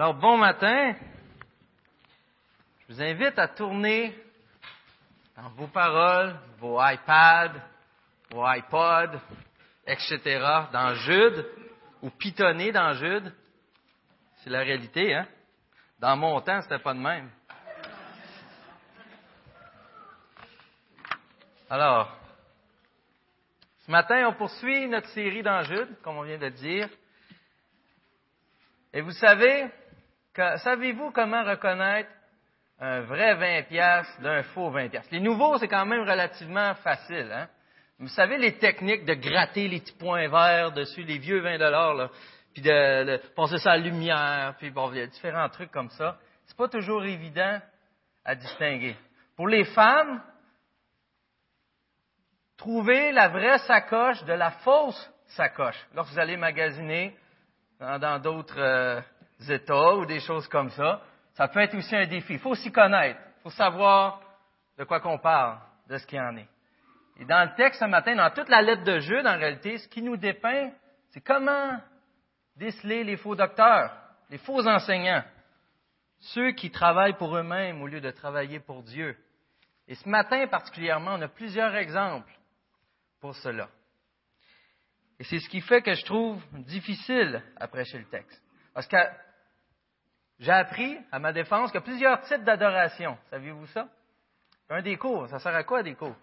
Alors, bon matin. Je vous invite à tourner dans vos paroles, vos iPads, vos iPods, etc., dans Jude, ou pitonner dans Jude. C'est la réalité, hein? Dans mon temps, c'était pas de même. Alors, ce matin, on poursuit notre série dans Jude, comme on vient de dire. Et vous savez, savez-vous comment reconnaître un vrai 20 pièces d'un faux 20 pièces Les nouveaux, c'est quand même relativement facile. Hein? Vous savez les techniques de gratter les petits points verts dessus, les vieux 20 dollars, puis de, passer ça à la lumière, puis bon, il y a différents trucs comme ça. C'est pas toujours évident à distinguer. Pour les femmes, trouver la vraie sacoche de la fausse sacoche. Lorsque vous allez magasiner dans d'autres euh, États ou des choses comme ça, ça peut être aussi un défi. Il faut s'y connaître. Il faut savoir de quoi qu'on parle, de ce qu'il en est. Et dans le texte ce matin, dans toute la lettre de Jude, en réalité, ce qui nous dépeint, c'est comment déceler les faux docteurs, les faux enseignants, ceux qui travaillent pour eux-mêmes au lieu de travailler pour Dieu. Et ce matin particulièrement, on a plusieurs exemples pour cela. Et c'est ce qui fait que je trouve difficile à prêcher le texte. Parce que j'ai appris, à ma défense, qu'il y a plusieurs types d'adoration. Saviez-vous ça? Un des cours, ça sert à quoi des cours?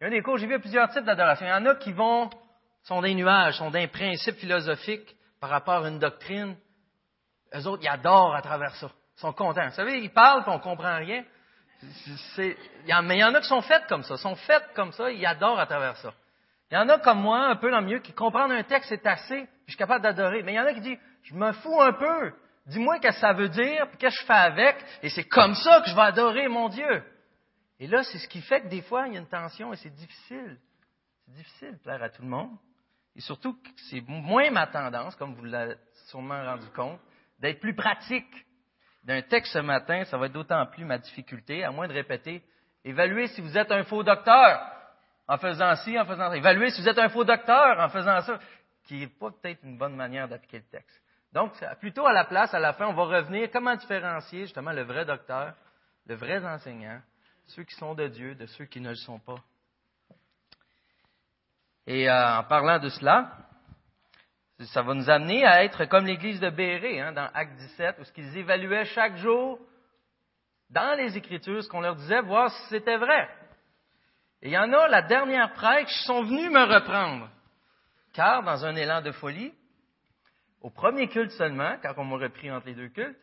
Il y un des cours, j'ai vu plusieurs types d'adoration. Il y en a qui vont, sont des nuages, sont d'un principe philosophique par rapport à une doctrine. Eux autres, ils adorent à travers ça. Ils sont contents. Vous savez, ils parlent et on comprend rien. mais il y en a qui sont faites comme ça, sont faites comme ça, ils adorent à travers ça. Il y en a comme moi, un peu dans le mieux, qui comprennent un texte, c'est assez, puis je suis capable d'adorer. Mais il y en a qui disent, je me fous un peu. Dis-moi ce que ça veut dire, puis qu'est-ce que je fais avec, et c'est comme ça que je vais adorer mon Dieu. Et là, c'est ce qui fait que des fois, il y a une tension et c'est difficile. C'est difficile de plaire à tout le monde. Et surtout c'est moins ma tendance, comme vous l'avez sûrement rendu compte, d'être plus pratique. D'un texte ce matin, ça va être d'autant plus ma difficulté, à moins de répéter, évaluez si vous êtes un faux docteur en faisant ci, en faisant ça. Évaluez si vous êtes un faux docteur en faisant ça, qui n'est pas peut-être une bonne manière d'appliquer le texte. Donc, plutôt à la place, à la fin, on va revenir comment différencier justement le vrai docteur, le vrai enseignant, ceux qui sont de Dieu, de ceux qui ne le sont pas? Et euh, en parlant de cela, ça va nous amener à être comme l'église de Béré, hein, dans Acte 17, où ce qu'ils évaluaient chaque jour dans les Écritures ce qu'on leur disait, voir si c'était vrai. Et il y en a, la dernière prêtre, qui sont venus me reprendre. Car, dans un élan de folie, au premier culte seulement, quand on m'a repris entre les deux cultes,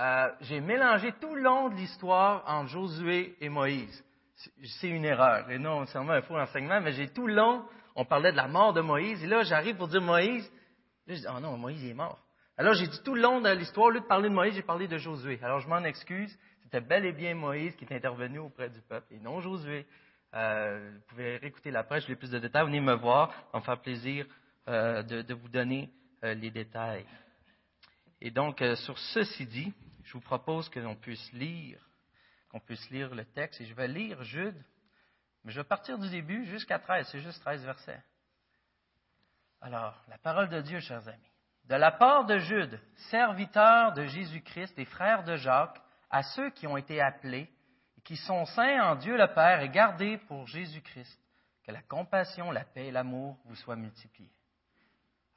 euh, j'ai mélangé tout le long de l'histoire entre Josué et Moïse. C'est une erreur, et non seulement un faux enseignement, mais j'ai tout le long, on parlait de la mort de Moïse, et là j'arrive pour dire Moïse, je dis, oh non, Moïse est mort. Alors j'ai dit tout le long de l'histoire, au lieu de parler de Moïse, j'ai parlé de Josué. Alors je m'en excuse, c'était bel et bien Moïse qui est intervenu auprès du peuple, et non Josué. Euh, vous pouvez réécouter la presse, j'ai plus de détails, venez me voir, me faire plaisir euh, de, vous donner les détails. Et donc, sur ceci dit, je vous propose que l'on puisse lire, qu'on puisse lire le texte. Et je vais lire Jude, mais je vais partir du début jusqu'à 13. C'est juste 13 versets. Alors, la parole de Dieu, chers amis. De la part de Jude, serviteur de Jésus-Christ et frère de Jacques, à ceux qui ont été appelés et qui sont saints en Dieu le Père et gardés pour Jésus-Christ, que la compassion, la paix et l'amour vous soient multipliés.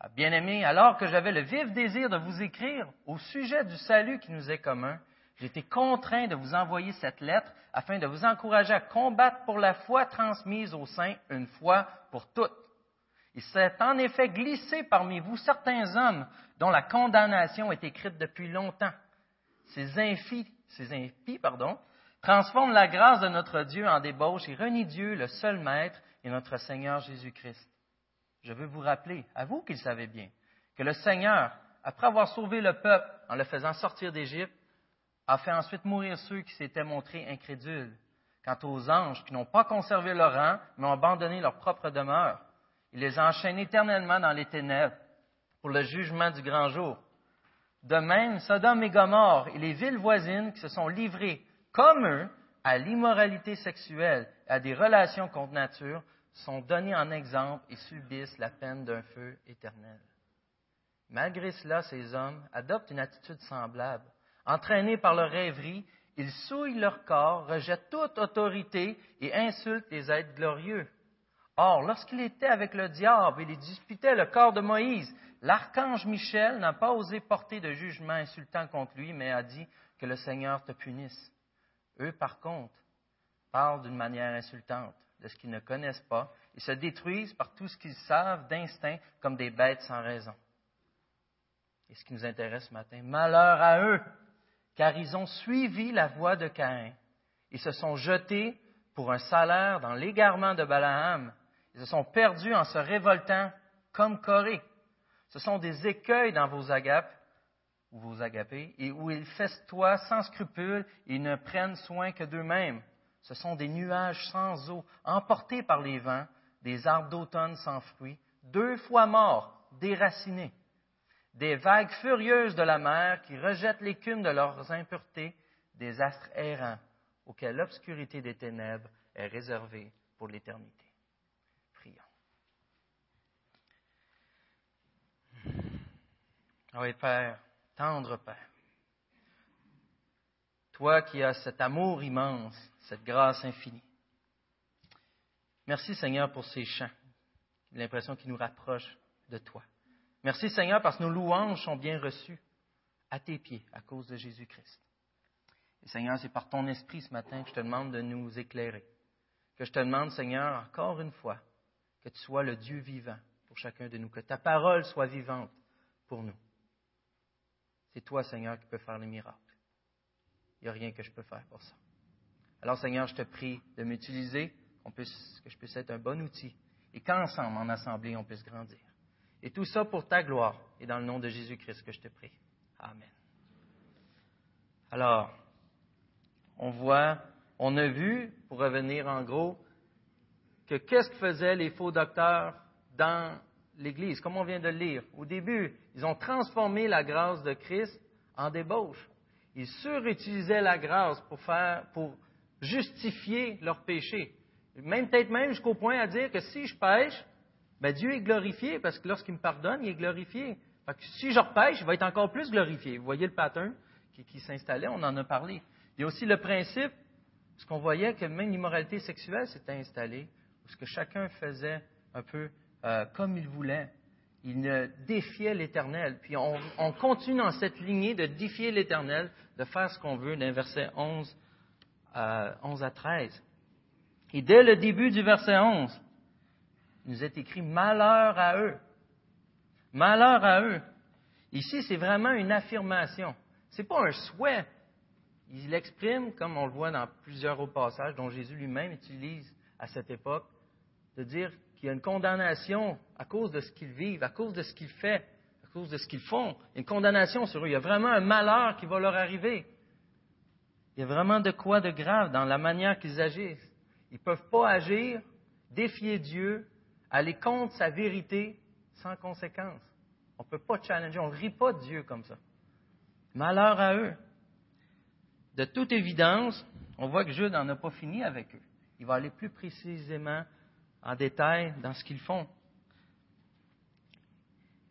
Ah, bien-aimés, alors que j'avais le vif désir de vous écrire au sujet du salut qui nous est commun, j'étais contraint de vous envoyer cette lettre afin de vous encourager à combattre pour la foi transmise aux saints une fois pour toutes. Il s'est en effet glissé parmi vous certains hommes dont la condamnation est écrite depuis longtemps. Ces impies, ces impies pardon, transforment la grâce de notre Dieu en débauche et renient Dieu, le seul Maître, et notre Seigneur Jésus-Christ je veux vous rappeler, à vous qui le savez bien, que le Seigneur, après avoir sauvé le peuple en le faisant sortir d'Égypte, a fait ensuite mourir ceux qui s'étaient montrés incrédules. Quant aux anges qui n'ont pas conservé leur rang, mais ont abandonné leur propre demeure, il les enchaîne éternellement dans les ténèbres pour le jugement du grand jour. De même, Sodome et Gomorre et les villes voisines qui se sont livrées, comme eux, à l'immoralité sexuelle, à des relations contre nature, sont donnés en exemple et subissent la peine d'un feu éternel. Malgré cela, ces hommes adoptent une attitude semblable. Entraînés par leur rêverie, ils souillent leur corps, rejettent toute autorité et insultent les êtres glorieux. Or, lorsqu'il était avec le diable il disputait le corps de Moïse, l'archange Michel n'a pas osé porter de jugement insultant contre lui, mais a dit que le Seigneur te punisse. Eux, par contre, parlent d'une manière insultante de ce qu'ils ne connaissent pas et se détruisent par tout ce qu'ils savent d'instinct comme des bêtes sans raison. Et ce qui nous intéresse ce matin, malheur à eux, car ils ont suivi la voie de Caïn. Ils se sont jetés pour un salaire dans l'égarement de Balaam. Ils se sont perdus en se révoltant comme Corée. Ce sont des écueils dans vos agapes ou vos agapés, et où ils festoient sans scrupule et ne prennent soin que d'eux-mêmes. Ce sont des nuages sans eau, emportés par les vents, des arbres d'automne sans fruits, deux fois morts, déracinés, des vagues furieuses de la mer qui rejettent l'écume de leurs impuretés, des astres errants auxquels l'obscurité des ténèbres est réservée pour l'éternité. Prions. Ah oui, Père, tendre Père, toi qui as cet amour immense, cette grâce infinie. Merci Seigneur pour ces chants. L'impression qu'ils nous rapprochent de toi. Merci Seigneur parce que nos louanges sont bien reçues à tes pieds à cause de Jésus-Christ. Et Seigneur, c'est par ton esprit ce matin que je te demande de nous éclairer. Que je te demande, Seigneur, encore une fois, que tu sois le Dieu vivant pour chacun de nous, que ta parole soit vivante pour nous. C'est toi, Seigneur, qui peux faire les miracles. Il n'y a rien que je peux faire pour ça. Alors, Seigneur, je te prie de m'utiliser, que je puisse être un bon outil, et qu'ensemble, en assemblée, on puisse grandir. Et tout ça pour ta gloire, et dans le nom de Jésus-Christ que je te prie. Amen. Alors, on voit, on a vu, pour revenir en gros, que qu'est-ce que faisaient les faux docteurs dans l'Église, comme on vient de le lire. Au début, ils ont transformé la grâce de Christ en débauche. Ils surutilisaient la grâce pour faire, pour justifier leur péché. Même peut-être même jusqu'au point à dire que si je pêche, ben Dieu est glorifié parce que lorsqu'il me pardonne, il est glorifié. si je repêche, il va être encore plus glorifié. Vous voyez le pattern qui, s'installait, on en a parlé. Il y a aussi le principe, ce qu'on voyait que même l'immoralité sexuelle s'était installée, parce que chacun faisait un peu euh, comme il voulait. Il ne défiait l'Éternel. Puis on, continue dans cette lignée de défier l'Éternel, de faire ce qu'on veut, d'un verset 11, 11 à 13. Et dès le début du verset 11, il nous est écrit malheur à eux. Malheur à eux. Ici, c'est vraiment une affirmation. Ce n'est pas un souhait. Il l'exprime, comme on le voit dans plusieurs autres passages dont Jésus lui-même utilise à cette époque, de dire qu'il y a une condamnation à cause de ce qu'ils vivent, à cause de ce qu'ils font, à cause de ce qu'ils font. Une condamnation sur eux. Il y a vraiment un malheur qui va leur arriver. Il y a vraiment de quoi de grave dans la manière qu'ils agissent. Ils ne peuvent pas agir, défier Dieu, aller contre sa vérité sans conséquence. On ne peut pas challenger, on ne rit pas de Dieu comme ça. Malheur à eux. De toute évidence, on voit que Jude n'en a pas fini avec eux. Il va aller plus précisément en détail dans ce qu'ils font.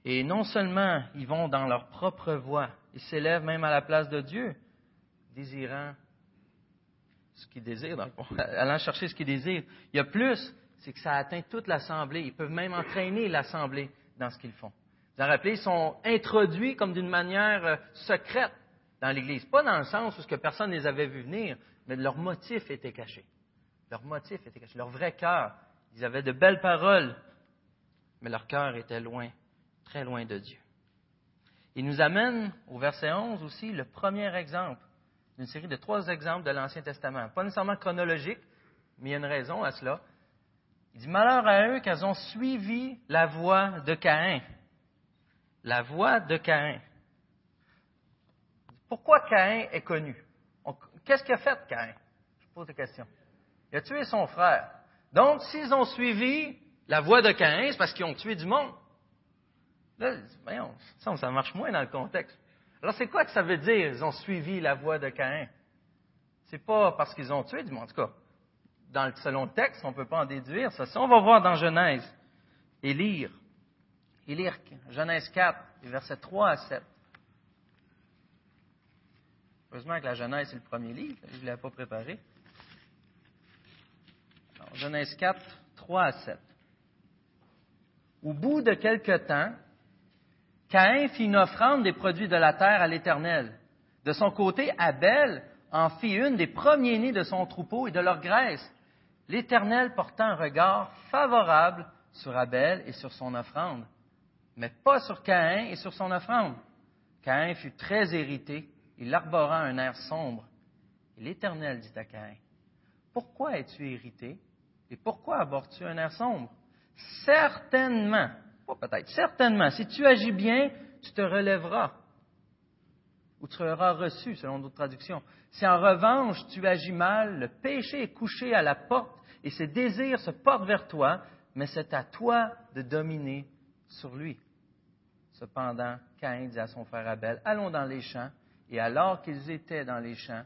Et non seulement ils vont dans leur propre voie, ils s'élèvent même à la place de Dieu, désirant ce qu'ils désirent, dans allant chercher ce qu'ils désirent. Il y a plus, c'est que ça atteint toute l'assemblée. Ils peuvent même entraîner l'assemblée dans ce qu'ils font. Vous vous rappelez, ils sont introduits comme d'une manière euh, secrète dans l'Église. Pas dans le sens où personne ne les avait vus venir, mais leur motif était caché. Leur motif était caché. Leur vrai cœur ils avaient de belles paroles, mais leur cœur était loin, très loin de Dieu. Il nous amène au verset 11 aussi le premier exemple d'une série de trois exemples de l'Ancien Testament. Pas nécessairement chronologique, mais il y a une raison à cela. Il dit Malheur à eux qu'elles ont suivi la voie de Caïn. La voie de Caïn. Pourquoi Caïn est connu? Qu'est-ce qu'il a fait, Caïn? Je pose la question. Il a tué son frère. Donc, s'ils ont suivi la voie de Caïn, c'est parce qu'ils ont tué du monde. Là, voyons, ça marche moins dans le contexte. Alors, c'est quoi que ça veut dire, ils ont suivi la voie de Caïn? C'est pas parce qu'ils ont tué du monde. En tout cas, dans le, selon le texte, on ne peut pas en déduire ça. on va voir dans Genèse et lire. Genèse 4, versets 3 à 7. Heureusement que la Genèse, c'est le premier livre, je ne l'avais pas préparé. Genèse 4, 3 à 7. Au bout de quelque temps, Caïn fit une offrande des produits de la terre à l'Éternel. De son côté, Abel en fit une des premiers-nés de son troupeau et de leur graisse. L'Éternel porta un regard favorable sur Abel et sur son offrande, mais pas sur Caïn et sur son offrande. Caïn fut très irrité, il arbora un air sombre. L'Éternel dit à Caïn, Pourquoi es-tu irrité et pourquoi abordes-tu un air sombre? Certainement, peut-être, certainement, si tu agis bien, tu te relèveras ou tu seras reçu, selon d'autres traductions. Si en revanche tu agis mal, le péché est couché à la porte et ses désirs se portent vers toi, mais c'est à toi de dominer sur lui. Cependant, Caïn dit à son frère Abel, allons dans les champs, et alors qu'ils étaient dans les champs,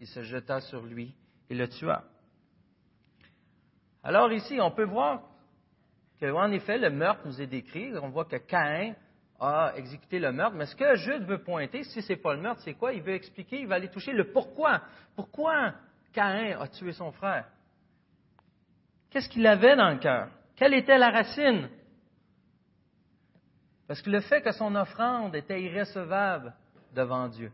il se jeta sur lui et le tua. Alors ici, on peut voir qu'en effet, le meurtre nous est décrit. On voit que Caïn a exécuté le meurtre. Mais ce que Jude veut pointer, si ce n'est pas le meurtre, c'est quoi? Il veut expliquer, il va aller toucher le pourquoi. Pourquoi Caïn a tué son frère? Qu'est-ce qu'il avait dans le cœur? Quelle était la racine? Parce que le fait que son offrande était irrécevable devant Dieu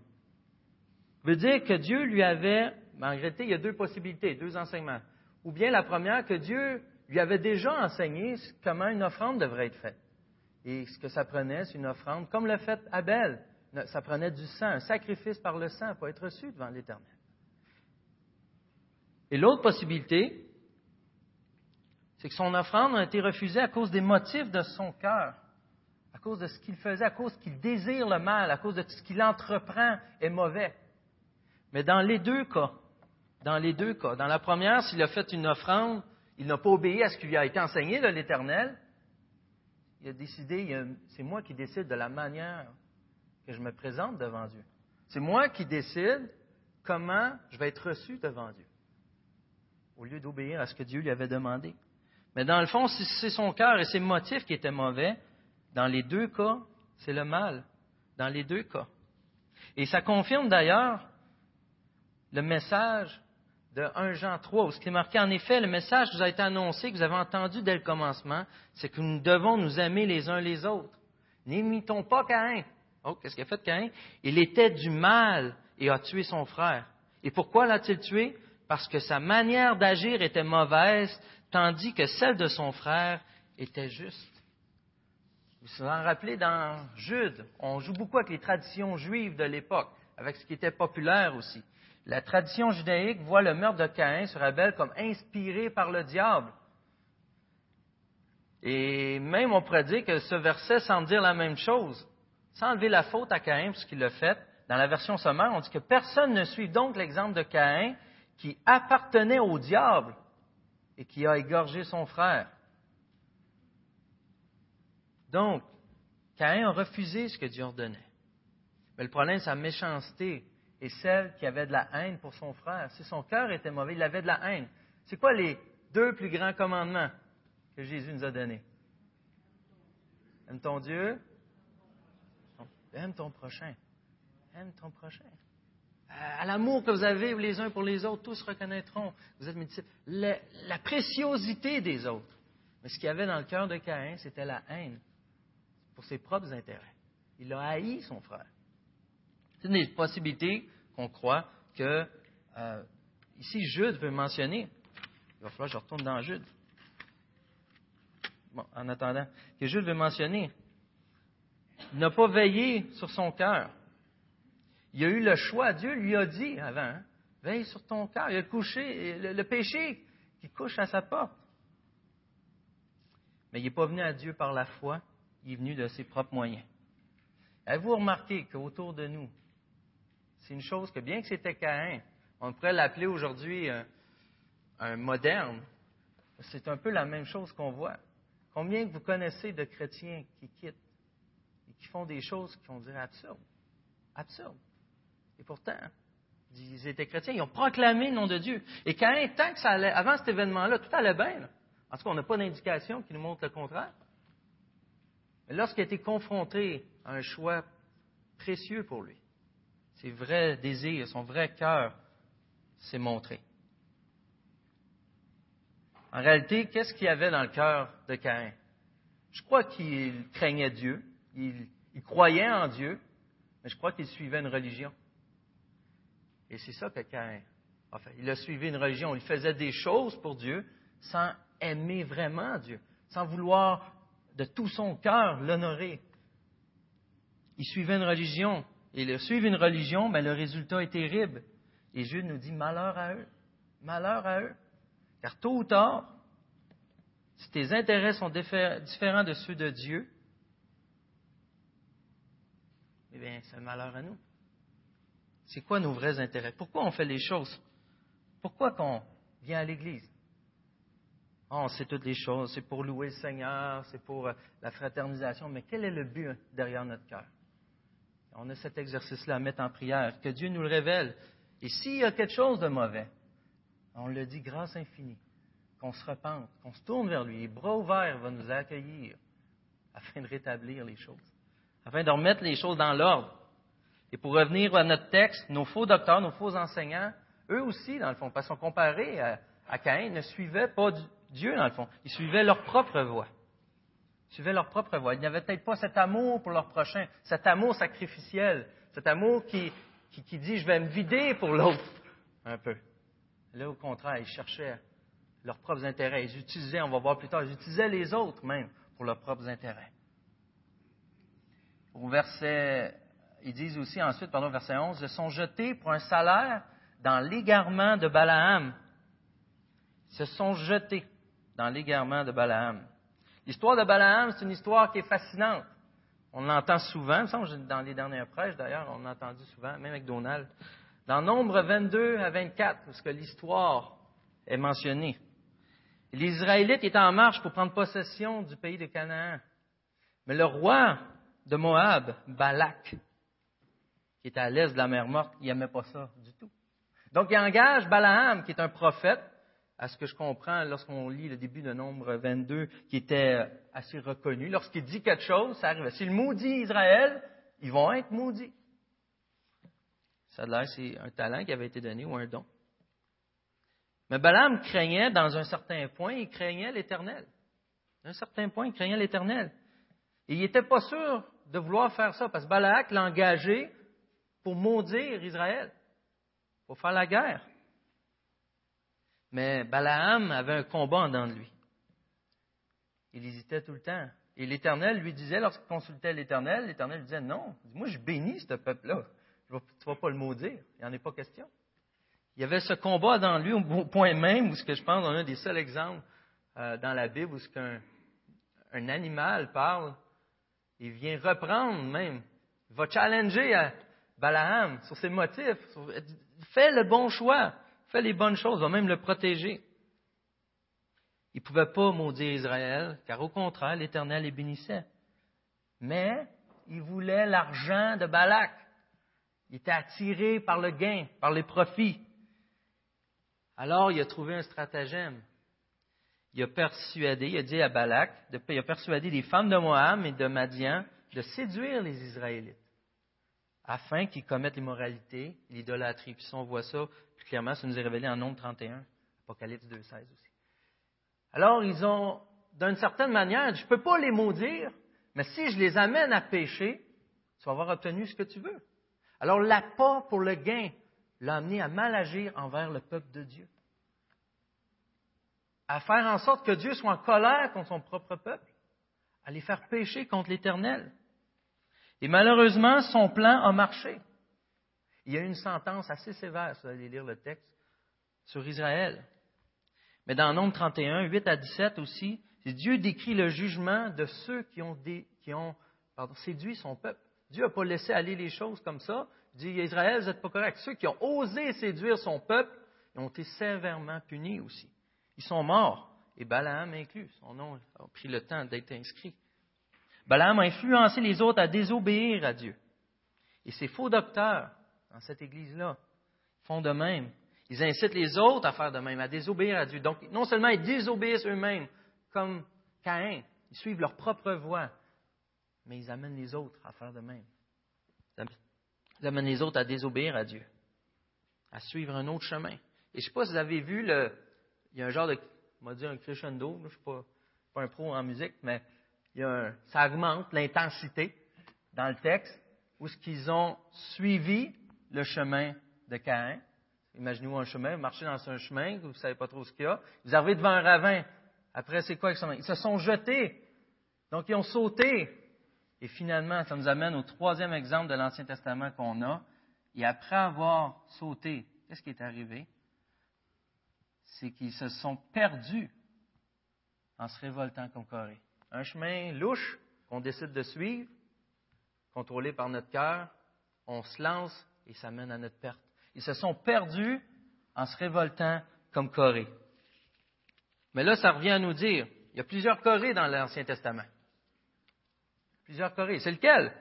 veut dire que Dieu lui avait, en réalité, il y a deux possibilités, deux enseignements. Ou bien la première, que Dieu lui avait déjà enseigné comment une offrande devrait être faite. Et ce que ça prenait, c'est une offrande, comme le fait Abel. Ça prenait du sang, un sacrifice par le sang pour être reçu devant l'Éternel. Et l'autre possibilité, c'est que son offrande a été refusée à cause des motifs de son cœur, à cause de ce qu'il faisait, à cause qu'il désire le mal, à cause de ce qu'il entreprend est mauvais. Mais dans les deux cas, dans les deux cas, dans la première, s'il a fait une offrande, il n'a pas obéi à ce qui lui a été enseigné de l'Éternel, il a décidé, c'est moi qui décide de la manière que je me présente devant Dieu. C'est moi qui décide comment je vais être reçu devant Dieu, au lieu d'obéir à ce que Dieu lui avait demandé. Mais dans le fond, si c'est son cœur et ses motifs qui étaient mauvais, dans les deux cas, c'est le mal. Dans les deux cas. Et ça confirme d'ailleurs le message de 1 Jean 3, où ce qui est marqué en effet, le message qui vous a été annoncé, que vous avez entendu dès le commencement, c'est que nous devons nous aimer les uns les autres. N'imitons pas Caïn. Oh, qu'est-ce qu'il a fait Caïn? Il était du mal et a tué son frère. Et pourquoi l'a-t-il tué? Parce que sa manière d'agir était mauvaise, tandis que celle de son frère était juste. Vous vous en rappelez dans Jude, on joue beaucoup avec les traditions juives de l'époque, avec ce qui était populaire aussi la tradition judaïque voit le meurtre de Caïn sur Abel comme inspiré par le diable. Et même on pourrait dire que ce verset semble dire la même chose. Sans enlever la faute à Caïn, puisqu'il l'a fait, dans la version sommaire, on dit que personne ne suit donc l'exemple de Caïn qui appartenait au diable et qui a égorgé son frère. Donc, Caïn a refusé ce que Dieu ordonnait. Mais le problème, c'est sa méchanceté et celle qui avait de la haine pour son frère. Si son cœur était mauvais, il avait de la haine. C'est quoi les deux plus grands commandements que Jésus nous a donnés? Aime ton Dieu. Aime ton prochain. Aime ton prochain. À l'amour que vous avez les uns pour les autres, tous reconnaîtront. Vous êtes la, la préciosité des autres. Mais ce qu'il y avait dans le cœur de Caïn, c'était la haine pour ses propres intérêts. Il a haï son frère. C'est une des possibilités qu'on croit que, euh, ici, Jude veut mentionner. Il va falloir que je retourne dans Jude. Bon, en attendant, que Jude veut mentionner. Il n'a pas veillé sur son cœur. Il a eu le choix. Dieu lui a dit avant, hein, veille sur ton cœur. Il a couché, le, le péché qui couche à sa porte. Mais il n'est pas venu à Dieu par la foi, il est venu de ses propres moyens. Avez-vous remarqué qu'autour de nous, c'est une chose que, bien que c'était Caïn, on pourrait l'appeler aujourd'hui un, moderne, c'est un peu la même chose qu'on voit. Combien vous connaissez de chrétiens qui quittent et qui font des choses qu'on dirait absurdes? Absurdes. Et pourtant, ils étaient chrétiens, ils ont proclamé le nom de Dieu. Et Caïn, tant que ça allait, avant cet événement-là, tout allait bien. En tout cas, on n'a pas d'indication qui nous montre le contraire. Mais lorsqu'il a été confronté à un choix précieux pour lui, ses vrais désirs, son vrai cœur s'est montré. En réalité, qu'est-ce qu'il y avait dans le cœur de Caïn? Je crois qu'il craignait Dieu, il, croyait en Dieu, mais je crois qu'il suivait une religion. Et c'est ça que Caïn a fait. Il a suivi une religion, il faisait des choses pour Dieu sans aimer vraiment Dieu, sans vouloir de tout son cœur l'honorer. Il suivait une religion. Le suivre une religion, mais ben, le résultat est terrible. Et Dieu nous dit malheur à eux. Malheur à eux. Car tôt ou tard, si tes intérêts sont différents de ceux de Dieu, eh bien, c'est malheur à nous. C'est quoi nos vrais intérêts? Pourquoi on fait les choses? Pourquoi qu'on vient à l'Église? Oh, on sait toutes les choses, c'est pour louer le Seigneur, c'est pour euh, la fraternisation, mais quel est le but derrière notre cœur? On a cet exercice-là à mettre en prière, que Dieu nous le révèle. Et s'il y a quelque chose de mauvais, on le dit grâce infinie, qu'on se repente, qu'on se tourne vers lui, les bras ouverts va nous accueillir afin de rétablir les choses, afin de remettre les choses dans l'ordre. Et pour revenir à notre texte, nos faux docteurs, nos faux enseignants, eux aussi, dans le fond, parce qu'on comparé à, à Caïn, ne suivaient pas Dieu, dans le fond. Ils suivaient leur propre voie. Suivaient leur propre voie. Ils n'avaient peut-être pas cet amour pour leur prochain, cet amour sacrificiel, cet amour qui, qui, dit je vais me vider pour l'autre, un peu. Là, au contraire, ils cherchaient leurs propres intérêts. Ils utilisaient, on va voir plus tard, ils utilisaient les autres même pour leurs propres intérêts. Au verset, ils disent aussi ensuite, pardon, verset 11, ils sont jetés pour un salaire dans l'égarement de Balaam. Ils se sont jetés dans l'égarement de Balaam. L'histoire de Balaam, c'est une histoire qui est fascinante. On l'entend souvent, dans les dernières prêches d'ailleurs, on l'a entendu souvent, même avec Donald. Dans Nombre 22 à 24, parce que l'histoire est mentionnée. Les Israélites en marche pour prendre possession du pays de Canaan. Mais le roi de Moab, Balak, qui était à l'est de la mer Morte, il n'aimait pas ça du tout. Donc il engage Balaam, qui est un prophète, à ce que je comprends lorsqu'on lit le début de Nombre 22, qui était assez reconnu. Lorsqu'il dit quelque chose, ça arrive. S'il maudit Israël, ils vont être maudits. Ça l'air, c'est un talent qui avait été donné ou un don. Mais Balaam craignait, dans un certain point, il craignait l'Éternel. À un certain point, il craignait l'Éternel. Et il n'était pas sûr de vouloir faire ça, parce que Balak l'a engagé pour maudire Israël, pour faire la guerre. Mais Balaam avait un combat en dedans de lui. Il hésitait tout le temps. Et l'Éternel lui disait, lorsqu'il consultait l'Éternel, l'Éternel lui disait, non, moi je bénis ce peuple-là. Tu ne vas pas le maudire. Il n'y en est pas question. Il y avait ce combat dans lui au point même où, ce que je pense, on a des seuls exemples euh, dans la Bible où ce qu'un un animal parle, il vient reprendre même, il va challenger à Balaam sur ses motifs, fais le bon choix fait les bonnes choses, va même le protéger. Il ne pouvait pas maudire Israël, car au contraire, l'Éternel les bénissait. Mais il voulait l'argent de Balak. Il était attiré par le gain, par les profits. Alors il a trouvé un stratagème. Il a persuadé, il a dit à Balak, il a persuadé les femmes de Moab et de Madian de séduire les Israélites afin qu'ils commettent l'immoralité, l'idolâtrie. Puis si on voit ça clairement, ça nous est révélé en Nombre 31, Apocalypse 2.16 aussi. Alors, ils ont, d'une certaine manière, je ne peux pas les maudire, mais si je les amène à pécher, tu vas avoir obtenu ce que tu veux. Alors, l'appât pour le gain l'a amené à mal agir envers le peuple de Dieu. À faire en sorte que Dieu soit en colère contre son propre peuple, à les faire pécher contre l'Éternel. Et malheureusement, son plan a marché. Il y a une sentence assez sévère, si vous allez lire le texte, sur Israël. Mais dans Nombre 31, 8 à 17 aussi, Dieu décrit le jugement de ceux qui ont, séduit son peuple. Dieu n'a pas laissé aller les choses comme ça. Il dit, Israël, vous n'êtes pas correct. Ceux qui ont osé séduire son peuple ont été sévèrement punis aussi. Ils sont morts, et Balaam inclus. Son nom a pris le temps d'être inscrit. Balaam a influencé les autres à désobéir à Dieu. Et ces faux docteurs dans cette église-là font de même. Ils incitent les autres à faire de même, à désobéir à Dieu. Donc, non seulement ils désobéissent eux-mêmes, comme Caïn, ils suivent leur propre voie. mais ils amènent les autres à faire de même. Ils amènent les autres à désobéir à Dieu, à suivre un autre chemin. Et je ne sais pas si vous avez vu, le, il y a un genre de, on va dire un crescendo, je ne suis pas, pas, un pro en musique, mais il y a un, ça augmente l'intensité dans le texte où ce qu'ils ont suivi le chemin de Caïn. Imaginez-vous un chemin, vous marchez dans un chemin, vous ne savez pas trop ce qu'il y a. Vous arrivez devant un ravin. Après, c'est quoi Ils se sont jetés. Donc, ils ont sauté. Et finalement, ça nous amène au troisième exemple de l'Ancien Testament qu'on a. Et après avoir sauté, qu'est-ce qui est arrivé? C'est qu'ils se sont perdus en se révoltant comme Corée. Un chemin louche qu'on décide de suivre, contrôlé par notre cœur, on se lance et ça mène à notre perte. Ils se sont perdus en se révoltant comme Corée. Mais là, ça revient à nous dire, il y a plusieurs Corées dans l'Ancien Testament. Plusieurs Corées. C'est lequel?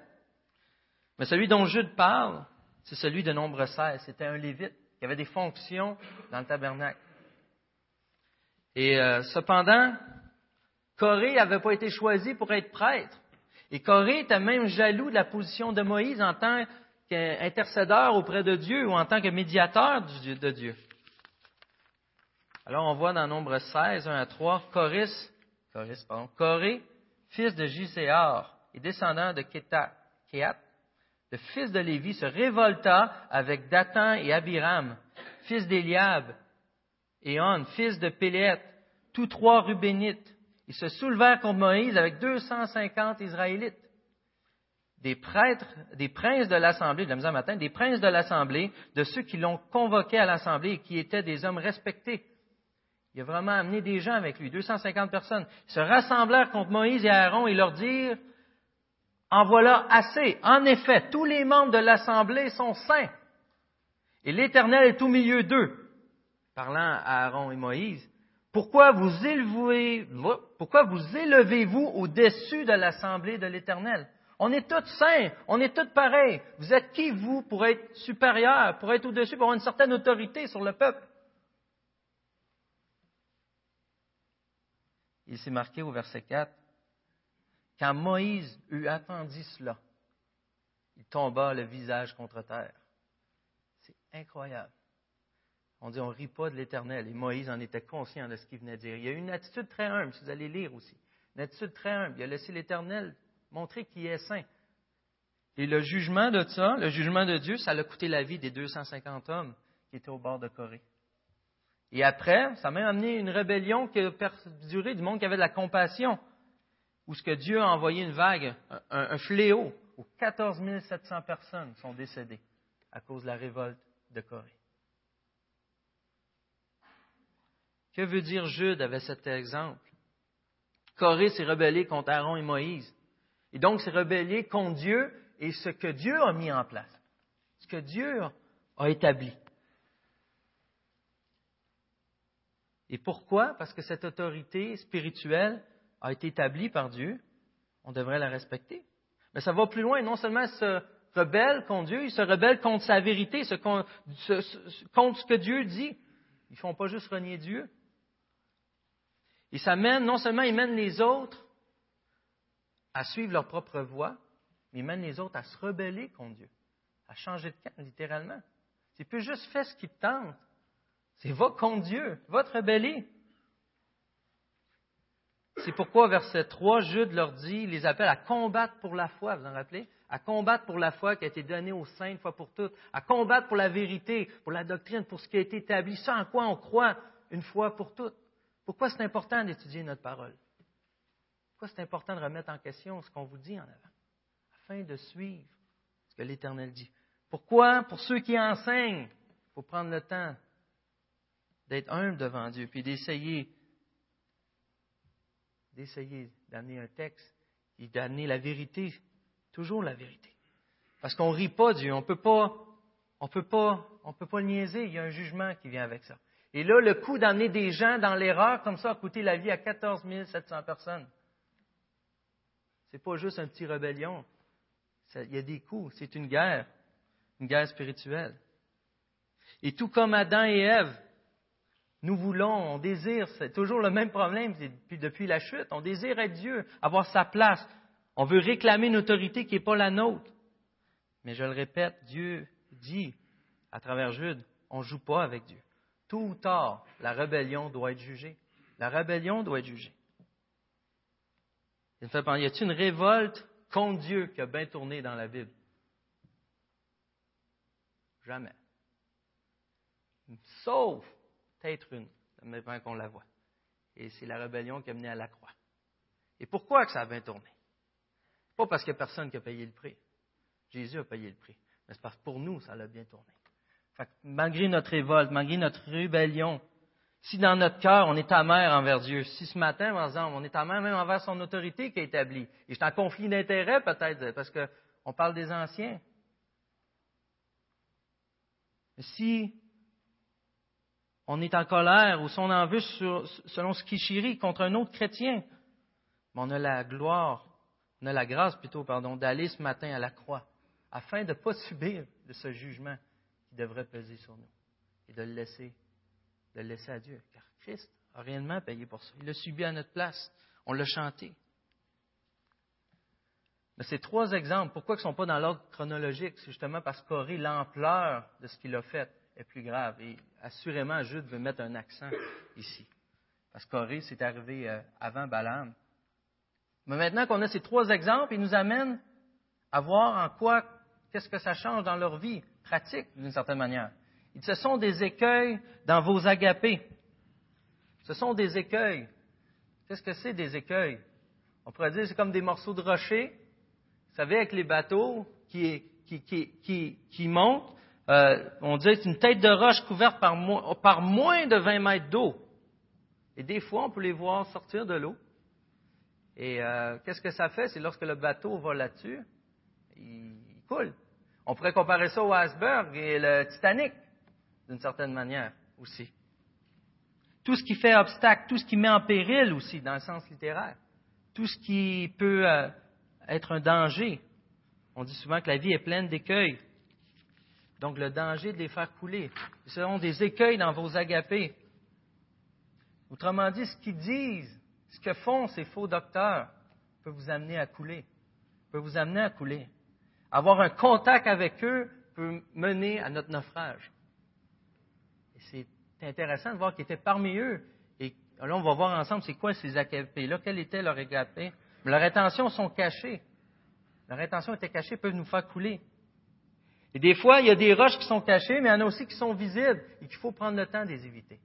Mais celui dont Jude parle, c'est celui de Nombre 16. C'était un lévite qui avait des fonctions dans le tabernacle. Et euh, cependant, Corée n'avait pas été choisi pour être prêtre. Et Corée était même jaloux de la position de Moïse en tant qu'intercédeur auprès de Dieu ou en tant que médiateur de Dieu. Alors on voit dans Nombre 16, 1 à 3, Coris, Coris pardon, Corée, fils de Giséar et descendant de Kéat, le fils de Lévi, se révolta avec Dathan et Abiram, fils d'Éliab, et On, fils de Pélet, tous trois Rubénites. Ils se soulevèrent contre Moïse avec 250 Israélites des prêtres, des princes de l'Assemblée, de la matin, des princes de l'Assemblée, de ceux qui l'ont convoqué à l'Assemblée et qui étaient des hommes respectés. Il a vraiment amené des gens avec lui, 250 personnes. Se rassemblèrent contre Moïse et Aaron et leur dirent, en voilà assez. En effet, tous les membres de l'Assemblée sont saints. Et l'Éternel est au milieu d'eux. Parlant à Aaron et Moïse, pourquoi vous pourquoi vous élevez-vous au-dessus de l'Assemblée de l'Éternel? On est tous saints, on est tous pareils. Vous êtes qui, vous, pour être supérieur, pour être au-dessus, pour avoir une certaine autorité sur le peuple? Il s'est marqué au verset 4, quand Moïse eut attendu cela, il tomba le visage contre terre. C'est incroyable. On dit on ne rit pas de l'Éternel. Et Moïse en était conscient de ce qu'il venait de dire. Il y a une attitude très humble, si vous allez lire aussi. Une attitude très humble. Il a laissé l'Éternel montrer qu'il est saint. Et le jugement de ça, le jugement de Dieu, ça a coûté la vie des 250 hommes qui étaient au bord de Corée. Et après, ça a même amené une rébellion qui a perduré du monde qui avait de la compassion, où ce que Dieu a envoyé une vague, un, fléau, où 14 700 personnes sont décédées à cause de la révolte de Corée. Que veut dire Jude avec cet exemple? Corée s'est rebellée contre Aaron et Moïse. Et donc, c'est rebellé contre Dieu et ce que Dieu a mis en place, ce que Dieu a établi. Et pourquoi? Parce que cette autorité spirituelle a été établie par Dieu, on devrait la respecter. Mais ça va plus loin, non seulement se rebelle contre Dieu, il se rebelle contre sa vérité, contre ce que Dieu dit. Ils ne font pas juste renier Dieu. Et ça mène, non seulement ils mènent les autres à suivre leur propre voie, mais mènent les autres à se rebeller contre Dieu, à changer de camp, littéralement. C'est plus juste faire ce qu'ils te tentent. C'est va contre Dieu, va te rebeller. C'est pourquoi, verset 3, Jude leur dit, les appelle à combattre pour la foi, vous en rappelez? À combattre pour la foi qui a été donnée aux saints une fois pour toutes, à combattre pour la vérité, pour la doctrine, pour ce qui a été établi, ça en quoi on croit une fois pour toutes. Pourquoi c'est important d'étudier notre parole? C'est important de remettre en question ce qu'on vous dit en avant, afin de suivre ce que l'Éternel dit? Pourquoi? Pour ceux qui enseignent, il faut prendre le temps d'être humble devant Dieu, puis d'essayer, d'essayer d'amener un texte et d'amener la vérité, toujours la vérité. Parce qu'on ne rit pas Dieu, on peut pas, on peut pas, on peut pas le niaiser, il y a un jugement qui vient avec ça. Et là, le coup d'amener des gens dans l'erreur comme ça a coûté la vie à 14 700 personnes n'est pas juste un petit rébellion. il y a des coups. C'est une guerre. Une guerre spirituelle. Et tout comme Adam et Ève, nous voulons, on désire, c'est toujours le même problème depuis, depuis la chute. On désire être Dieu, avoir sa place. On veut réclamer une autorité qui n'est pas la nôtre. Mais je le répète, Dieu dit à travers Jude, on ne joue pas avec Dieu. Tôt ou tard, la rébellion doit être jugée. La rébellion doit être jugée. Il me fait penser, y a-t-il une révolte contre Dieu qui a bien tourné dans la Bible? Jamais. Sauf peut-être une, même qu'on la voit. Et c'est la rébellion qui a mené à la croix. Et pourquoi que ça a bien tourné? Pas parce qu'il n'y a personne qui a payé le prix. Jésus a payé le prix. Mais c'est parce que pour nous, ça a bien tourné. malgré notre révolte, malgré notre rébellion, si dans notre cœur, on est amer envers Dieu, si ce matin, par exemple, on est amer même envers son autorité qui est établie, et c'est en conflit d'intérêt peut-être, parce qu'on parle des anciens. Si on est en colère ou si on en veut selon ce qui chérit contre un autre chrétien, on a la gloire, on a la grâce plutôt, pardon, d'aller ce matin à la croix, afin de ne pas subir de ce jugement qui devrait peser sur nous et de le laisser, le laisser à Dieu. Car Christ a réellement payé pour ça. Il l'a subi à notre place. On l'a chanté. Mais ces trois exemples, pourquoi ils ne sont pas dans l'ordre chronologique? C'est justement parce qu'Aurélie, l'ampleur de ce qu'il a fait est plus grave. Et assurément, Jude veut mettre un accent ici. Parce qu'Aurélie, c'est arrivé euh, avant Balaam. Mais maintenant qu'on a ces trois exemples, ils nous amènent à voir en quoi, qu'est-ce que ça change dans leur vie pratique, d'une certaine manière. Ce sont des écueils dans vos agapés. Ce sont des écueils. Qu'est-ce que c'est des écueils? On pourrait dire c'est comme des morceaux de rocher. Vous savez, avec les bateaux qui, qui, montent, euh, on dit c'est une tête de roche couverte par, par moins de 20 mètres d'eau. Et des fois, on peut les voir sortir de l'eau. Et euh, qu'est-ce que ça fait? C'est lorsque le bateau va là-dessus, il, coule. On pourrait comparer ça au iceberg et le Titanic, d'une certaine manière aussi. Tout ce qui fait obstacle, tout ce qui met en péril aussi, dans le sens littéraire, tout ce qui peut euh, être un danger. On dit souvent que la vie est pleine d'écueils. Donc le danger de les faire couler. Ce seront des écueils dans vos agapés. Autrement dit, ce qu'ils disent ce que font ces faux docteurs peut vous amener à couler, peut vous amener à couler. Avoir un contact avec eux peut mener à notre naufrage. C'est intéressant de voir qu'ils étaient parmi eux. Et là, on va voir ensemble c'est quoi ces agapés-là, quel était leur agapé. Mais leurs intentions sont cachées. Leurs intentions étaient cachées, peuvent nous faire couler. Et des fois, il y a des roches qui sont cachées, mais il y en a aussi qui sont visibles et qu'il faut prendre le temps de les éviter.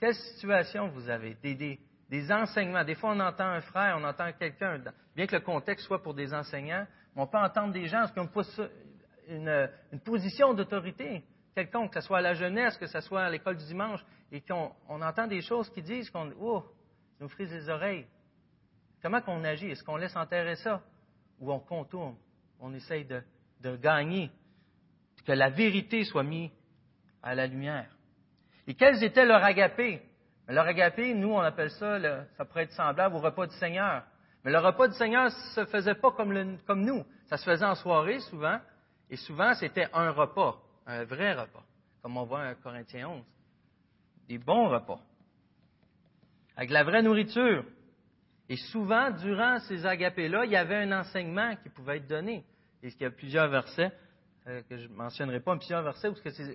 Quelle situation vous avez? Des, des enseignements. Des fois, on entend un frère, on entend quelqu'un, bien que le contexte soit pour des enseignants, mais on peut entendre des gens qui ont une, une position d'autorité? Quelconque, que ce soit à la jeunesse, que ce soit à l'école du dimanche, et qu'on on entend des choses qui disent qu'on oh, nous frise les oreilles. Comment qu'on agit? Est-ce qu'on laisse enterrer ça? Ou on contourne? On essaye de, de gagner, que la vérité soit mise à la lumière. Et quels étaient leurs agapés? Mais le agapé, nous, on appelle ça, ça pourrait être semblable au repas du Seigneur. Mais le repas du Seigneur se faisait pas comme, comme nous. Ça se faisait en soirée souvent, et souvent c'était un repas, un vrai repas, comme on voit en Corinthiens 11. Des bons repas, avec la vraie nourriture. Et souvent, durant ces agapés-là, il y avait un enseignement qui pouvait être donné. Et il y a plusieurs versets euh, que je ne mentionnerai pas, un plusieurs versets où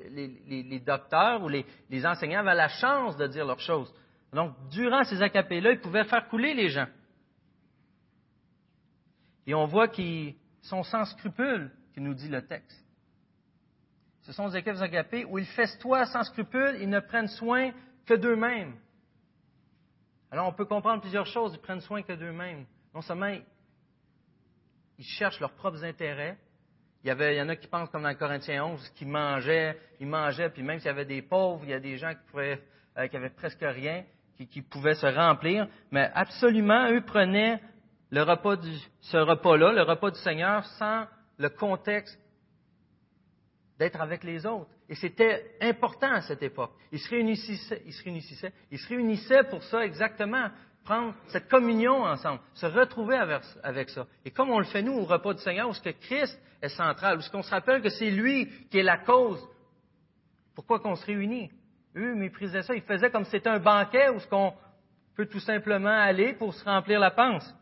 les, docteurs ou les, enseignants avaient la chance de dire leurs choses. Donc, durant ces acapés-là, ils pouvaient faire couler les gens. Et on voit qu'ils sont sans scrupules, qui nous dit le texte. Ce sont des agapés où ils festoient sans scrupules, ils ne prennent soin que d'eux-mêmes. Alors, on peut comprendre plusieurs choses, ils prennent soin que d'eux-mêmes. Non seulement ils cherchent leurs propres intérêts, il y, avait, il y en a qui pensent, comme dans Corinthiens 11, qu'ils mangeaient, ils mangeaient, puis même s'il y avait des pauvres, il y a des gens qui, pouvaient, euh, qui avaient presque rien, qui, qui, pouvaient se remplir. Mais absolument, eux prenaient le repas du, ce repas-là, le repas du Seigneur, sans le contexte d'être avec les autres. Et c'était important à cette époque. Ils se réunissaient, ils se réunissaient, ils se réunissaient pour ça exactement, prendre cette communion ensemble, se retrouver avec, ça. Et comme on le fait nous au repas du Seigneur, où ce que Christ est central, où ce qu'on se rappelle que c'est lui qui est la cause, pourquoi qu'on se réunit? Eux méprisaient ça, ils faisaient comme si c'était un banquet où ce qu'on peut tout simplement aller pour se remplir la panse.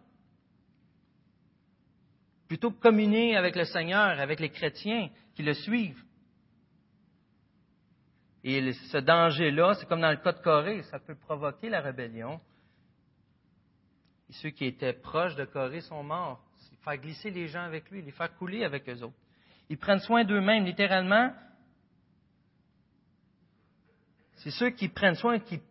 plutôt communier avec le Seigneur, avec les chrétiens qui le suivent. Et ce danger-là, c'est comme dans le cas de Corée, ça peut provoquer la rébellion. Et ceux qui étaient proches de Corée sont morts. Faire glisser les gens avec lui, les faire couler avec eux autres. Ils prennent soin d'eux-mêmes, littéralement. C'est ceux qui prennent soin, qui,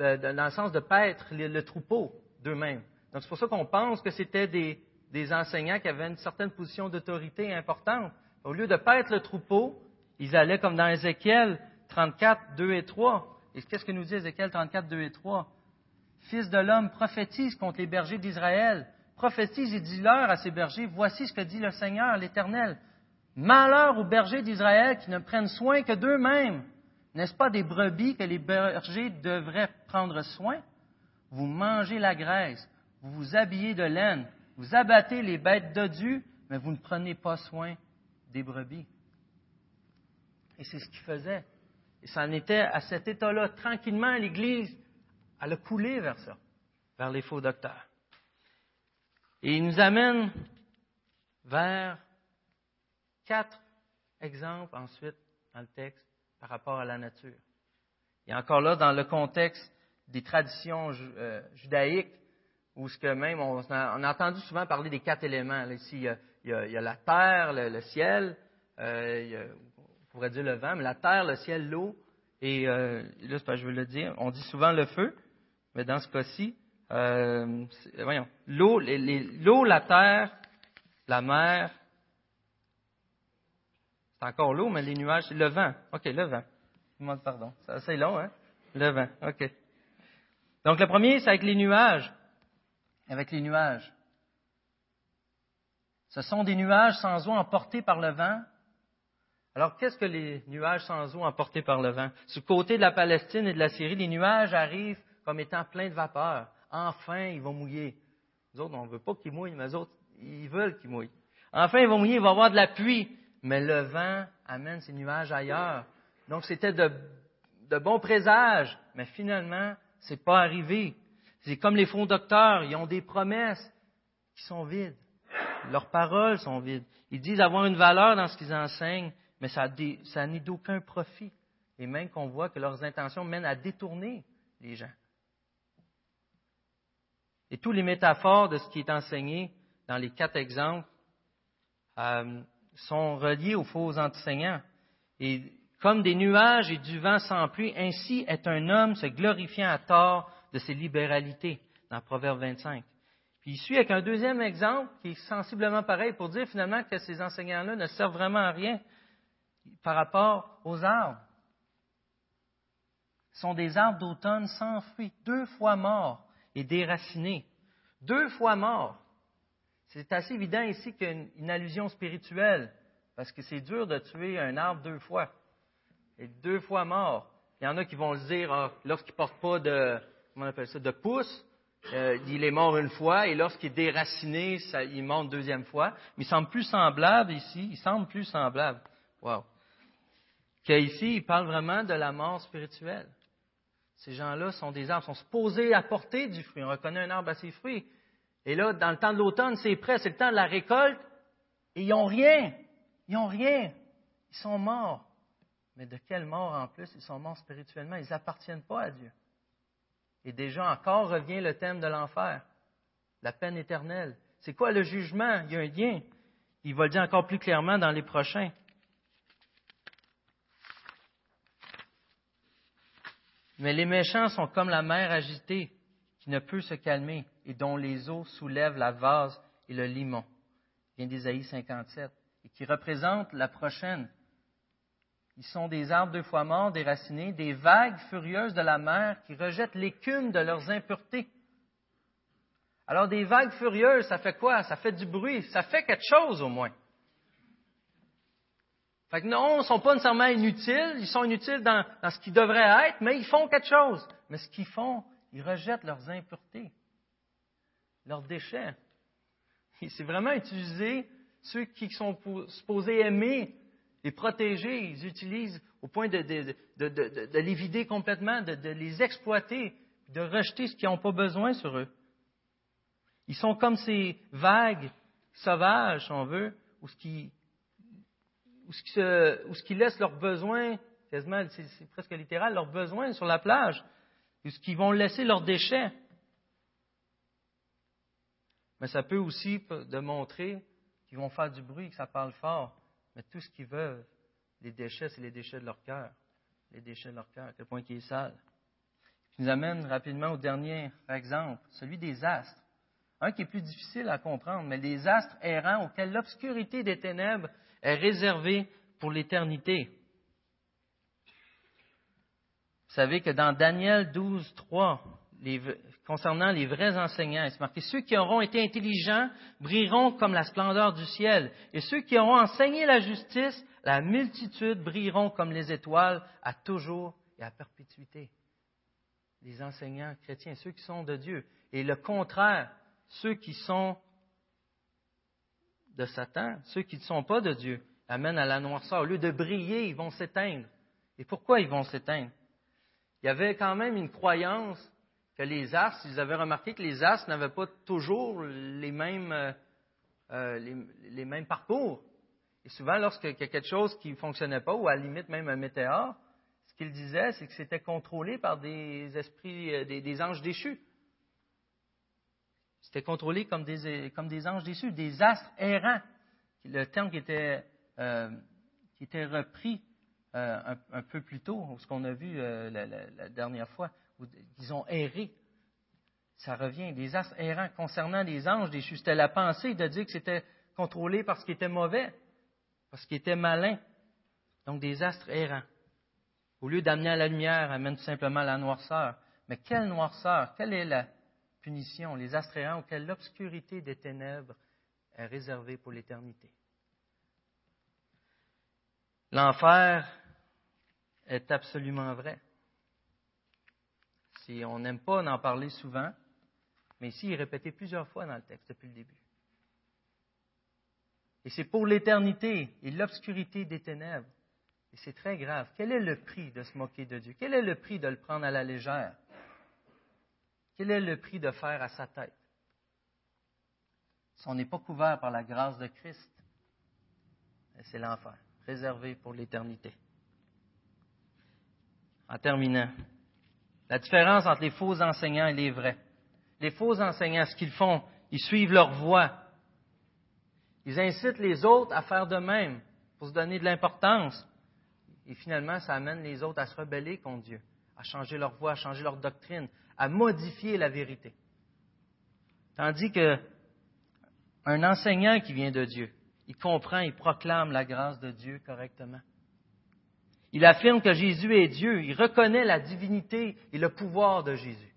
euh, dans le sens de paître le, troupeau d'eux-mêmes. Donc c'est pour ça qu'on pense que c'était des, des enseignants qui avaient une certaine position d'autorité importante. Au lieu de paître le troupeau, ils allaient comme dans Ézéchiel 34, 2 et 3. Et qu'est-ce que nous dit Ézéchiel 34, 2 et 3? Fils de l'homme, prophétise contre les bergers d'Israël. Prophétise et dis-leur à ces bergers, voici ce que dit le Seigneur, l'Éternel. Malheur aux bergers d'Israël qui ne prennent soin que d'eux-mêmes. N'est-ce pas des brebis que les bergers devraient prendre soin? Vous mangez la graisse, vous vous habillez de laine, vous abattez les bêtes dodues, mais vous ne prenez pas soin des brebis. Et c'est ce qu'ils faisaient. Et ça en était à cet état-là. Tranquillement, l'Église, elle a coulé vers ça, vers les faux docteurs. Et il nous amène vers quatre exemples ensuite dans le texte par rapport à la nature. Et encore là, dans le contexte des traditions euh, judaïques, où ce que même on a, entendu souvent parler des quatre éléments. ici, il y, a, la terre, le, ciel, euh, on pourrait dire le vent, mais la terre, le ciel, l'eau, et euh, là, pas, je veux le dire, on dit souvent le feu, mais dans ce cas-ci, euh, voyons, l'eau, l'eau, la terre, la mer, c'est encore l'eau, mais les nuages, c'est le vent. OK, le vent. Pardon, c'est assez long, hein? Le vent, OK. Donc, le premier, c'est avec les nuages. Avec les nuages. Ce sont des nuages sans eau emportés par le vent alors, qu'est-ce que les nuages sans eau emportés par le vent? Sur le côté de la Palestine et de la Syrie, les nuages arrivent comme étant pleins de vapeur. Enfin, ils vont mouiller. Les autres, on ne veut pas qu'ils mouillent, mais les autres, ils veulent qu'ils mouillent. Enfin, ils vont mouiller, il va y avoir de la pluie. Mais le vent amène ces nuages ailleurs. Donc, c'était de, de bons présages. Mais finalement, ce n'est pas arrivé. C'est comme les faux docteurs, ils ont des promesses qui sont vides. Leurs paroles sont vides. Ils disent avoir une valeur dans ce qu'ils enseignent, mais ça, n'est d'aucun profit. Et même qu'on voit que leurs intentions mènent à détourner les gens. Et tous les métaphores de ce qui est enseigné dans les quatre exemples euh, sont reliés aux faux enseignants. Et comme des nuages et du vent sans pluie, ainsi est un homme se glorifiant à tort de ses libéralités, dans Proverbe 25. Puis il suit avec un deuxième exemple qui est sensiblement pareil pour dire finalement que ces enseignants-là ne servent vraiment à rien par rapport aux arbres. Ce sont des arbres d'automne sans fruits, deux fois morts et déracinés. Deux fois morts. C'est assez évident ici qu'il y a une, allusion spirituelle, parce que c'est dur de tuer un arbre deux fois. Deux fois mort. Il y en a qui vont le dire ah, lorsqu'il ne porte pas de, comment on pouce, euh, il est mort une fois, et lorsqu'il est déraciné, il monte deuxième fois. Mais il semble plus semblable ici, il semble plus semblable. Wow qu'ici, il parle vraiment de la mort spirituelle. Ces gens-là sont des arbres, sont supposés apporter du fruit. On reconnaît un arbre à ses fruits. Et là, dans le temps de l'automne, c'est prêt, c'est le temps de la récolte, et ils n'ont rien. Ils n'ont rien. Ils sont morts. Mais de quelle mort en plus Ils sont morts spirituellement? Ils n'appartiennent pas à Dieu. Et déjà encore revient le thème de l'enfer, la peine éternelle. C'est quoi le jugement? Il y a un lien. Il va le dire encore plus clairement dans les prochains. Mais les méchants sont comme la mer agitée qui ne peut se calmer et dont les eaux soulèvent la vase et le limon. vient d'Ésaïe 57 et qui représente la prochaine. Ils sont des arbres deux fois morts, déracinés, des vagues furieuses de la mer qui rejettent l'écume de leurs impuretés. Alors des vagues furieuses, ça fait quoi? Ça fait du bruit, ça fait quelque chose au moins. Fait que non, ils ne sont pas nécessairement inutiles, ils sont inutiles dans, ce qu'ils devraient être, mais ils font quelque chose. Mais ce qu'ils font, ils rejettent leurs impuretés, leurs déchets. C'est vraiment utiliser ceux qui sont supposés aimer et protéger, ils utilisent au point de, de les vider complètement, de, les exploiter, de rejeter ce qu'ils n'ont pas besoin sur eux. Ils sont comme ces vagues sauvages, si on veut, ou ce qui, ou ce qui, se, ou ce qui laissent leurs besoins, quasiment, c'est presque littéral, leurs besoins sur la plage, ou ce qui vont laisser leurs déchets. Mais ça peut aussi démontrer qu'ils vont faire du bruit, que ça parle fort, mais tout ce qu'ils veulent, les déchets, c'est les déchets de leur cœur. Les déchets de leur cœur, à quel point qui est sale. Ce nous amène rapidement au dernier exemple, celui des astres. Un qui est plus difficile à comprendre, mais les astres errants auxquels l'obscurité des ténèbres est réservée pour l'éternité. Vous savez que dans Daniel 12, 3, concernant les vrais enseignants, c'est marqué Ceux qui auront été intelligents brilleront comme la splendeur du ciel, et ceux qui auront enseigné la justice, la multitude brilleront comme les étoiles à toujours et à perpétuité. Les enseignants chrétiens, ceux qui sont de Dieu. Et le contraire, ceux qui sont de Satan, ceux qui ne sont pas de Dieu, amènent à la noirceur. Au lieu de briller, ils vont s'éteindre. Et pourquoi ils vont s'éteindre? Il y avait quand même une croyance que les astres, ils avaient remarqué que les astres n'avaient pas toujours les mêmes, euh, euh, parcours. Et souvent, lorsqu'il y a quelque chose qui ne fonctionnait pas, ou à la limite même un météore, ce qu'ils disaient, c'est que c'était contrôlé par des esprits, euh, des, anges déchus. C'était contrôlé comme des, comme des anges déchus, des astres errants. Le terme qui était, qui était repris un, peu plus tôt, ce qu'on a vu la dernière fois qu'ils ont erré. Ça revient, des astres errants concernant les anges déchus. C'était la pensée de dire que c'était contrôlé par ce qui était mauvais, par ce qui était malin. Donc des astres errants. Au lieu d'amener à la lumière, amène simplement la noirceur. Mais quelle noirceur? Quelle est la punition? Les astres errants auxquels l'obscurité des ténèbres est réservée pour l'éternité. L'enfer est absolument vrai on n'aime pas en parler souvent, mais ici, il est répété plusieurs fois dans le texte depuis le début. Et c'est pour l'éternité et l'obscurité des ténèbres. Et c'est très grave. Quel est le prix de se moquer de Dieu? Quel est le prix de le prendre à la légère? Quel est le prix de faire à sa tête? Si on n'est pas couvert par la grâce de Christ, c'est l'enfer, réservé pour l'éternité. En terminant, la différence entre les faux enseignants et les vrais. Les faux enseignants, ce qu'ils font, ils suivent leur voie. Ils incitent les autres à faire de même pour se donner de l'importance. Et finalement, ça amène les autres à se rebeller contre Dieu, à changer leur voie, à changer leur doctrine, à modifier la vérité. Tandis que un enseignant qui vient de Dieu, il comprend, il proclame la grâce de Dieu correctement. Il affirme que Jésus est Dieu. Il reconnaît la divinité et le pouvoir de Jésus.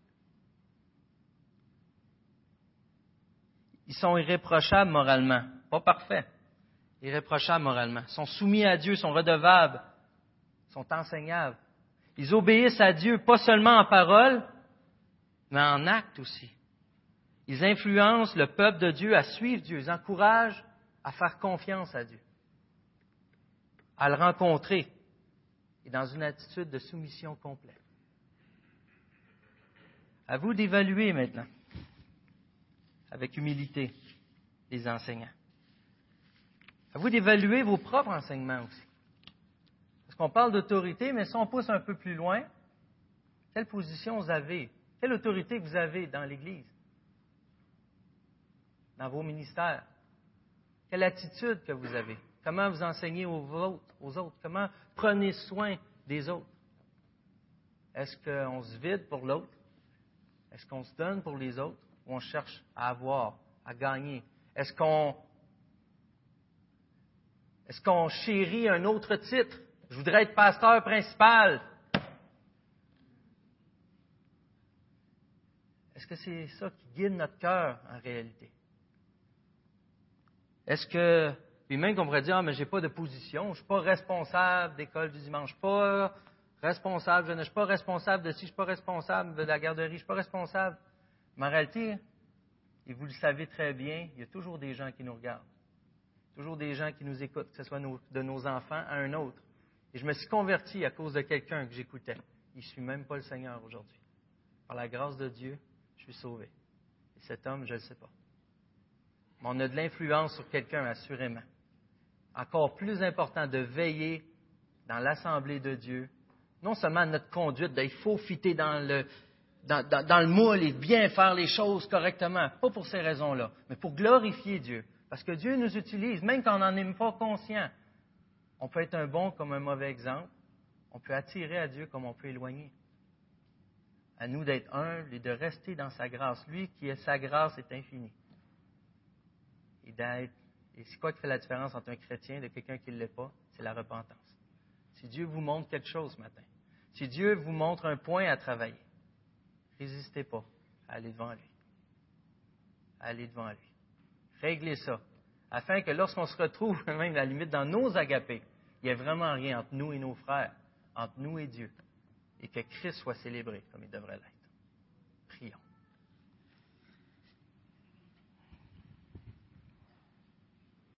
Ils sont irréprochables moralement, pas parfaits, irréprochables moralement. Ils sont soumis à Dieu, sont redevables, sont enseignables. Ils obéissent à Dieu pas seulement en parole, mais en acte aussi. Ils influencent le peuple de Dieu à suivre Dieu. Ils encouragent à faire confiance à Dieu, à le rencontrer, et dans une attitude de soumission complète. À vous d'évaluer maintenant, avec humilité, les enseignants. À vous d'évaluer vos propres enseignements aussi. Parce qu'on parle d'autorité, mais si on pousse un peu plus loin, quelle position vous avez? Quelle autorité vous avez dans l'Église? Dans vos ministères? Quelle attitude que vous avez? Comment vous enseignez aux autres? Comment prenez soin des autres? Est-ce qu'on se vide pour l'autre? Est-ce qu'on se donne pour les autres? Ou on cherche à avoir, à gagner? Est-ce qu'on est-ce qu'on chérit un autre titre? Je voudrais être pasteur principal. Est-ce que c'est ça qui guide notre cœur en réalité? Est-ce que puis même qu'on pourrait dire, ah, mais j'ai pas de position, je ne suis pas responsable d'école du dimanche, je suis pas responsable, je ne suis pas responsable de ci, je suis pas responsable de la garderie, je ne suis pas responsable. Mais en réalité, et vous le savez très bien, il y a toujours des gens qui nous regardent. Toujours des gens qui nous écoutent, que ce soit de nos enfants à un autre. Et je me suis converti à cause de quelqu'un que j'écoutais. Il ne suit même pas le Seigneur aujourd'hui. Par la grâce de Dieu, suis sauvé. Et cet homme, je ne sais pas. mais on a de l'influence sur quelqu'un, assurément. Encore plus important de veiller dans l'assemblée de Dieu, non seulement notre conduite, il faut fitter dans le, dans, dans, le moule et bien faire les choses correctement, pas pour ces raisons-là, mais pour glorifier Dieu. Parce que Dieu nous utilise, même quand on n'en est pas conscient. On peut être un bon comme un mauvais exemple. On peut attirer à Dieu comme on peut éloigner. À nous d'être humbles et de rester dans sa grâce. Lui qui est sa grâce est infinie. Et d'être. Et c'est quoi qui fait la différence entre un chrétien et quelqu'un qui ne l'est pas? C'est la repentance. Si Dieu vous montre quelque chose ce matin, si Dieu vous montre un point à travailler, résistez pas. Allez devant lui. Allez devant lui. Réglez ça. Afin que lorsqu'on se retrouve, même à la limite dans nos agapés, il n'y ait vraiment rien entre nous et nos frères, entre nous et Dieu. Et que Christ soit célébré comme il devrait l'être.